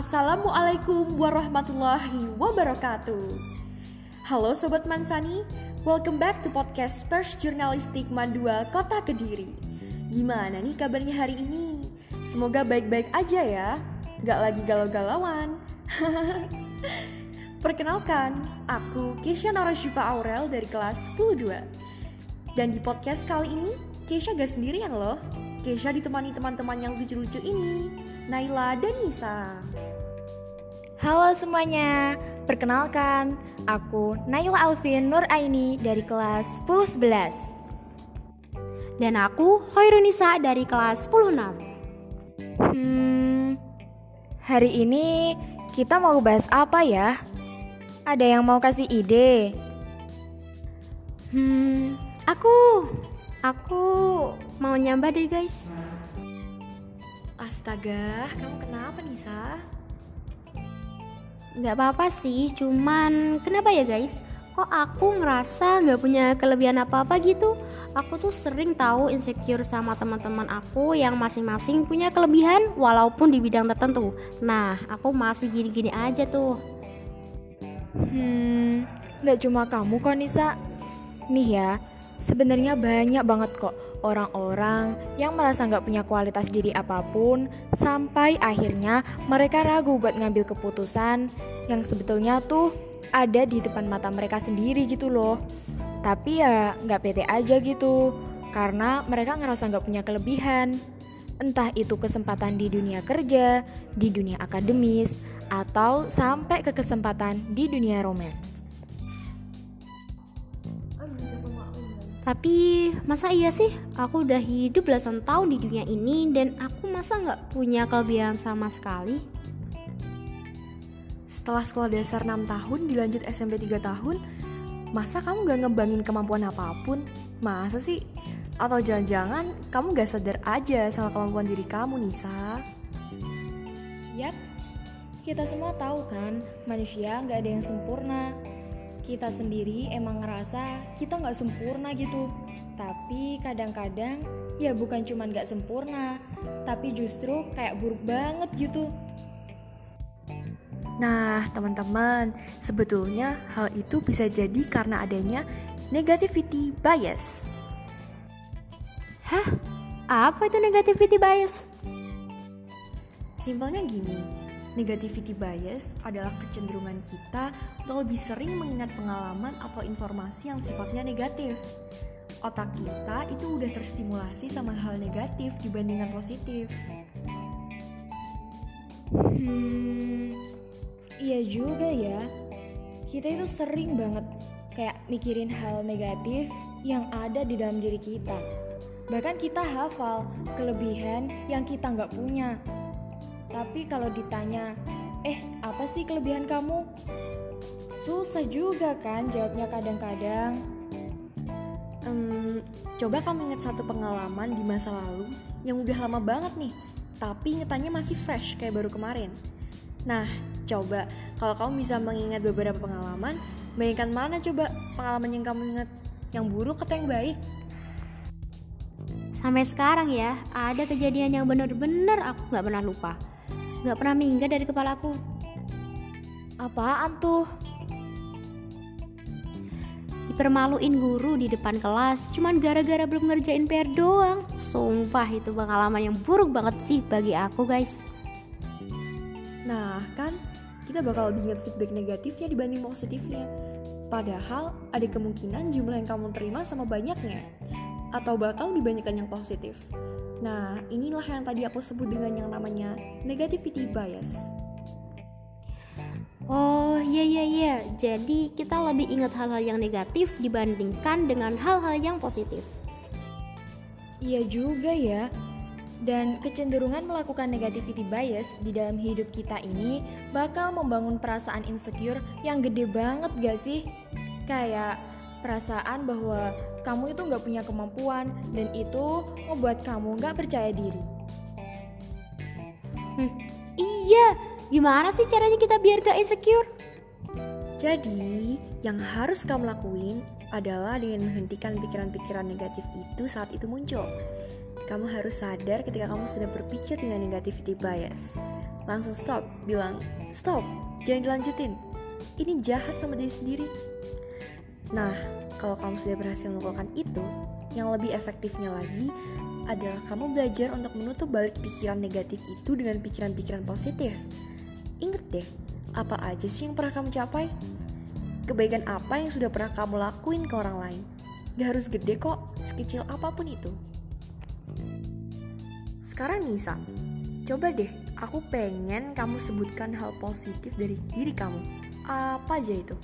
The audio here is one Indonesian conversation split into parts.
Assalamualaikum warahmatullahi wabarakatuh. Halo Sobat Mansani, welcome back to podcast Pers Jurnalistik Mandua Kota Kediri. Gimana nih kabarnya hari ini? Semoga baik-baik aja ya, gak lagi galau-galauan. Perkenalkan, aku Keisha Narashifa Aurel dari kelas 102. Dan di podcast kali ini, Keisha gak sendirian loh. Keisha ditemani teman-teman yang lucu-lucu ini, Naila dan Nisa. Halo semuanya, perkenalkan, aku Naila Alvin Nur Aini dari kelas 1011. Dan aku Hoirunisa dari kelas 106. Hmm, hari ini kita mau bahas apa ya? Ada yang mau kasih ide? Hmm, aku Aku mau nyambah deh guys. Astaga, kamu kenapa Nisa? Gak apa-apa sih, cuman kenapa ya guys? Kok aku ngerasa gak punya kelebihan apa-apa gitu? Aku tuh sering tahu insecure sama teman-teman aku yang masing-masing punya kelebihan walaupun di bidang tertentu. Nah, aku masih gini-gini aja tuh. Hmm, gak cuma kamu kok Nisa. Nih ya, Sebenarnya banyak banget kok orang-orang yang merasa nggak punya kualitas diri apa pun sampai akhirnya mereka ragu buat ngambil keputusan yang sebetulnya tuh ada di depan mata mereka sendiri gitu loh. Tapi ya nggak pede aja gitu, karena mereka ngerasa nggak punya kelebihan. Entah itu kesempatan di dunia kerja, di dunia akademis, atau sampai ke kesempatan di dunia romans. Tapi masa iya sih aku udah hidup belasan tahun di dunia ini dan aku masa nggak punya kelebihan sama sekali? Setelah sekolah dasar 6 tahun dilanjut SMP 3 tahun, masa kamu gak ngebangin kemampuan apa pun? Masa sih? Atau jangan-jangan kamu gak sadar aja sama kemampuan diri kamu, Nisa? Yap, kita semua tahu kan, manusia gak ada yang sempurna kita sendiri emang ngerasa kita nggak sempurna gitu. Tapi kadang-kadang ya bukan cuma nggak sempurna, tapi justru kayak buruk banget gitu. Nah, teman-teman, sebetulnya hal itu bisa jadi karena adanya negativity bias. Hah? Apa itu negativity bias? Simpelnya gini, Negativity bias adalah kecenderungan kita untuk lebih sering mengingat pengalaman atau informasi yang sifatnya negatif. Otak kita itu udah terstimulasi sama hal negatif dibandingkan positif. Hmm, iya juga ya. Kita itu sering banget kayak mikirin hal negatif yang ada di dalam diri kita. Bahkan kita hafal kelebihan yang kita nggak punya tapi kalau ditanya, eh apa sih kelebihan kamu? Susah juga kan jawabnya kadang-kadang. Um, coba kamu ingat satu pengalaman di masa lalu yang udah lama banget nih, tapi ingetannya masih fresh kayak baru kemarin. Nah, coba kalau kamu bisa mengingat beberapa pengalaman, bayangkan mana coba pengalaman yang kamu ingat, yang buruk atau yang baik? Sampai sekarang ya, ada kejadian yang bener-bener aku gak pernah lupa gak pernah minggat dari kepalaku. Apaan tuh? Dipermaluin guru di depan kelas cuman gara-gara belum ngerjain PR doang. Sumpah itu pengalaman yang buruk banget sih bagi aku guys. Nah kan, kita bakal lebih ingat feedback negatifnya dibanding positifnya. Padahal ada kemungkinan jumlah yang kamu terima sama banyaknya. Atau bakal lebih banyak yang positif. Nah, inilah yang tadi aku sebut dengan yang namanya negativity bias. Oh iya iya iya, jadi kita lebih ingat hal-hal yang negatif dibandingkan dengan hal-hal yang positif. Iya juga ya, dan kecenderungan melakukan negativity bias di dalam hidup kita ini bakal membangun perasaan insecure yang gede banget gak sih? Kayak perasaan bahwa kamu itu nggak punya kemampuan dan itu membuat kamu nggak percaya diri. Hmm, iya, gimana sih caranya kita biar gak insecure? Jadi, yang harus kamu lakuin adalah dengan menghentikan pikiran-pikiran negatif itu saat itu muncul. Kamu harus sadar ketika kamu sudah berpikir dengan negativity bias. langsung stop, bilang, stop, jangan dilanjutin. Ini jahat sama diri sendiri. Nah, kalau kamu sudah berhasil melakukan itu, yang lebih efektifnya lagi adalah kamu belajar untuk menutup balik pikiran negatif itu dengan pikiran-pikiran positif. Ingat deh, apa aja sih yang pernah kamu capai? Kebaikan apa yang sudah pernah kamu lakuin ke orang lain? Gak harus gede kok, sekecil apa pun itu. Sekarang Nisa, coba deh aku pengen kamu sebutkan hal positif dari diri kamu. Apa aja itu?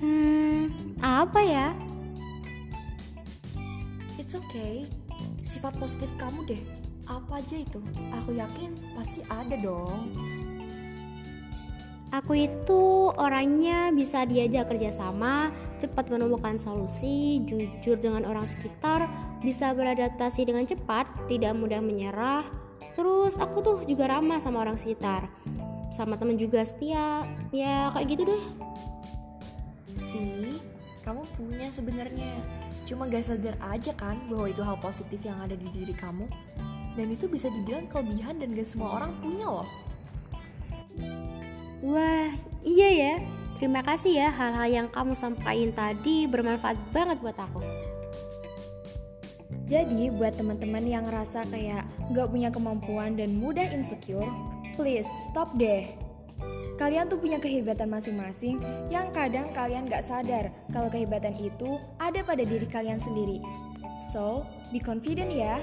Hmm, apa ya? It's okay. Sifat positif kamu deh. Apa aja itu? Aku yakin pasti ada dong. Aku itu orangnya bisa diajak kerjasama, cepat menemukan solusi, jujur dengan orang sekitar, bisa beradaptasi dengan cepat, tidak mudah menyerah. Terus aku tuh juga ramah sama orang sekitar, sama temen juga setia, ya kayak gitu deh. Kamu punya sebenarnya. Cuma gak sadar aja kan bahwa itu hal positif yang ada di diri kamu. Dan itu bisa dibilang kelebihan dan gak semua orang punya loh. Wah, iya ya. Terima kasih ya hal-hal yang kamu sampaikan tadi bermanfaat banget buat aku. Jadi buat teman-teman yang ngerasa kayak gak punya kemampuan dan mudah insecure, please stop deh. Kalian tuh punya kehebatan masing-masing yang kadang kalian gak sadar kalau kehebatan itu ada pada diri kalian sendiri. So, be confident ya.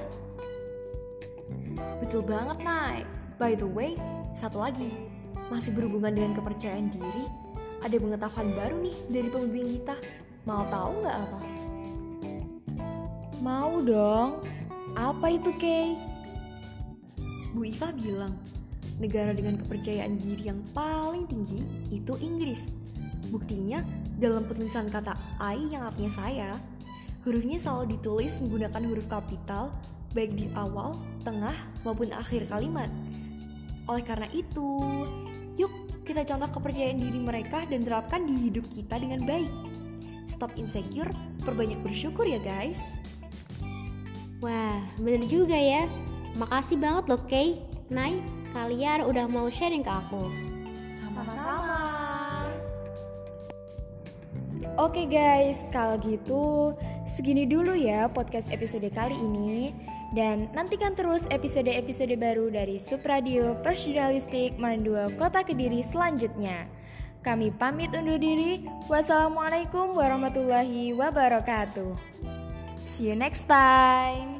Betul banget, Nay. By the way, satu lagi. Masih berhubungan dengan kepercayaan diri, ada pengetahuan baru nih dari pembimbing kita. Mau tahu nggak apa? Mau dong. Apa itu, Kay? Bu Iva bilang, negara dengan kepercayaan diri yang paling tinggi itu Inggris. Buktinya, dalam penulisan kata I yang artinya saya, hurufnya selalu ditulis menggunakan huruf kapital baik di awal, tengah, maupun akhir kalimat. Oleh karena itu, yuk kita contoh kepercayaan diri mereka dan terapkan di hidup kita dengan baik. Stop insecure, perbanyak bersyukur ya guys. Wah, bener juga ya. Makasih banget loh Kay, Nay, kalian udah mau sharing ke aku. Sama-sama. Oke guys, kalau gitu segini dulu ya podcast episode kali ini dan nantikan terus episode-episode baru dari Supradio Persjurnalistik Mandua Kota Kediri selanjutnya. Kami pamit undur diri. Wassalamualaikum warahmatullahi wabarakatuh. See you next time.